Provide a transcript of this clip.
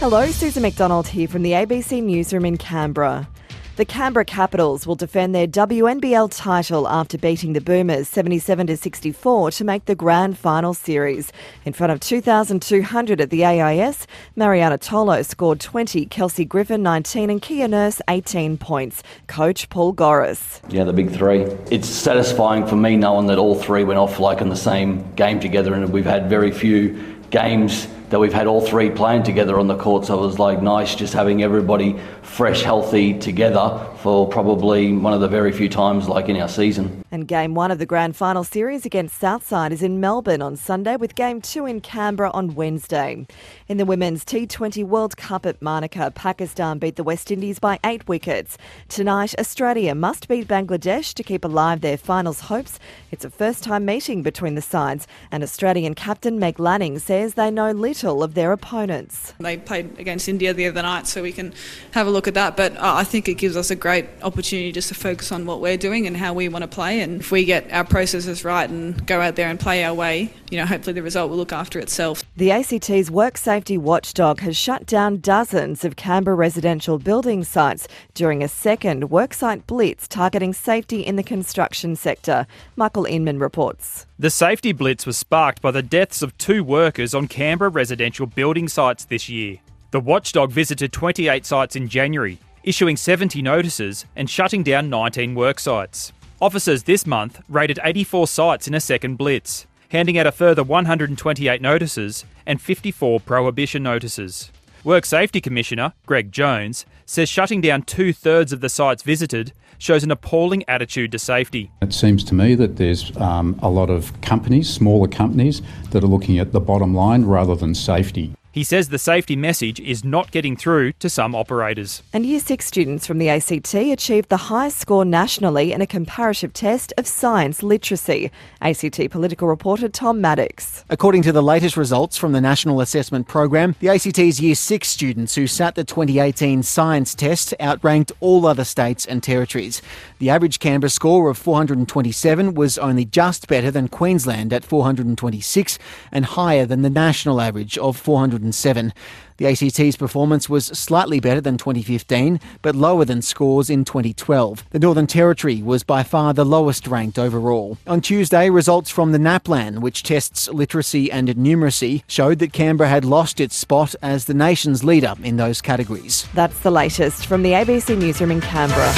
Hello, Susan McDonald here from the ABC Newsroom in Canberra. The Canberra Capitals will defend their WNBL title after beating the Boomers 77 to 64 to make the grand final series. In front of 2,200 at the AIS, Marianna Tolo scored 20, Kelsey Griffin 19, and Kia Nurse 18 points. Coach Paul Goriss. Yeah, the big three. It's satisfying for me knowing that all three went off like in the same game together, and we've had very few games that we've had all three playing together on the court. So it was like nice just having everybody fresh, healthy together for probably one of the very few times like in our season. And game one of the grand final series against Southside is in Melbourne on Sunday with game two in Canberra on Wednesday. In the Women's T20 World Cup at Manuka, Pakistan beat the West Indies by eight wickets. Tonight, Australia must beat Bangladesh to keep alive their finals hopes. It's a first time meeting between the sides, and Australian captain Meg Lanning says they know little of their opponents. They played against India the other night, so we can have a look at that. But I think it gives us a great opportunity just to focus on what we're doing and how we want to play. And if we get our processes right and go out there and play our way, you know, hopefully the result will look after itself. The ACT's work safety watchdog has shut down dozens of Canberra residential building sites during a second worksite blitz targeting safety in the construction sector. Michael Inman reports. The safety blitz was sparked by the deaths of two workers on Canberra residential building sites this year. The watchdog visited 28 sites in January, issuing 70 notices and shutting down 19 work sites. Officers this month raided 84 sites in a second blitz, handing out a further 128 notices and 54 prohibition notices. Work Safety Commissioner Greg Jones says shutting down two thirds of the sites visited shows an appalling attitude to safety. It seems to me that there's um, a lot of companies, smaller companies, that are looking at the bottom line rather than safety. He says the safety message is not getting through to some operators. And Year 6 students from the ACT achieved the highest score nationally in a comparative test of science literacy. ACT political reporter Tom Maddox. According to the latest results from the National Assessment Program, the ACT's Year 6 students who sat the 2018 science test outranked all other states and territories. The average Canberra score of 427 was only just better than Queensland at 426 and higher than the national average of 400. The ACT's performance was slightly better than 2015, but lower than scores in 2012. The Northern Territory was by far the lowest ranked overall. On Tuesday, results from the NAPLAN, which tests literacy and numeracy, showed that Canberra had lost its spot as the nation's leader in those categories. That's the latest from the ABC Newsroom in Canberra.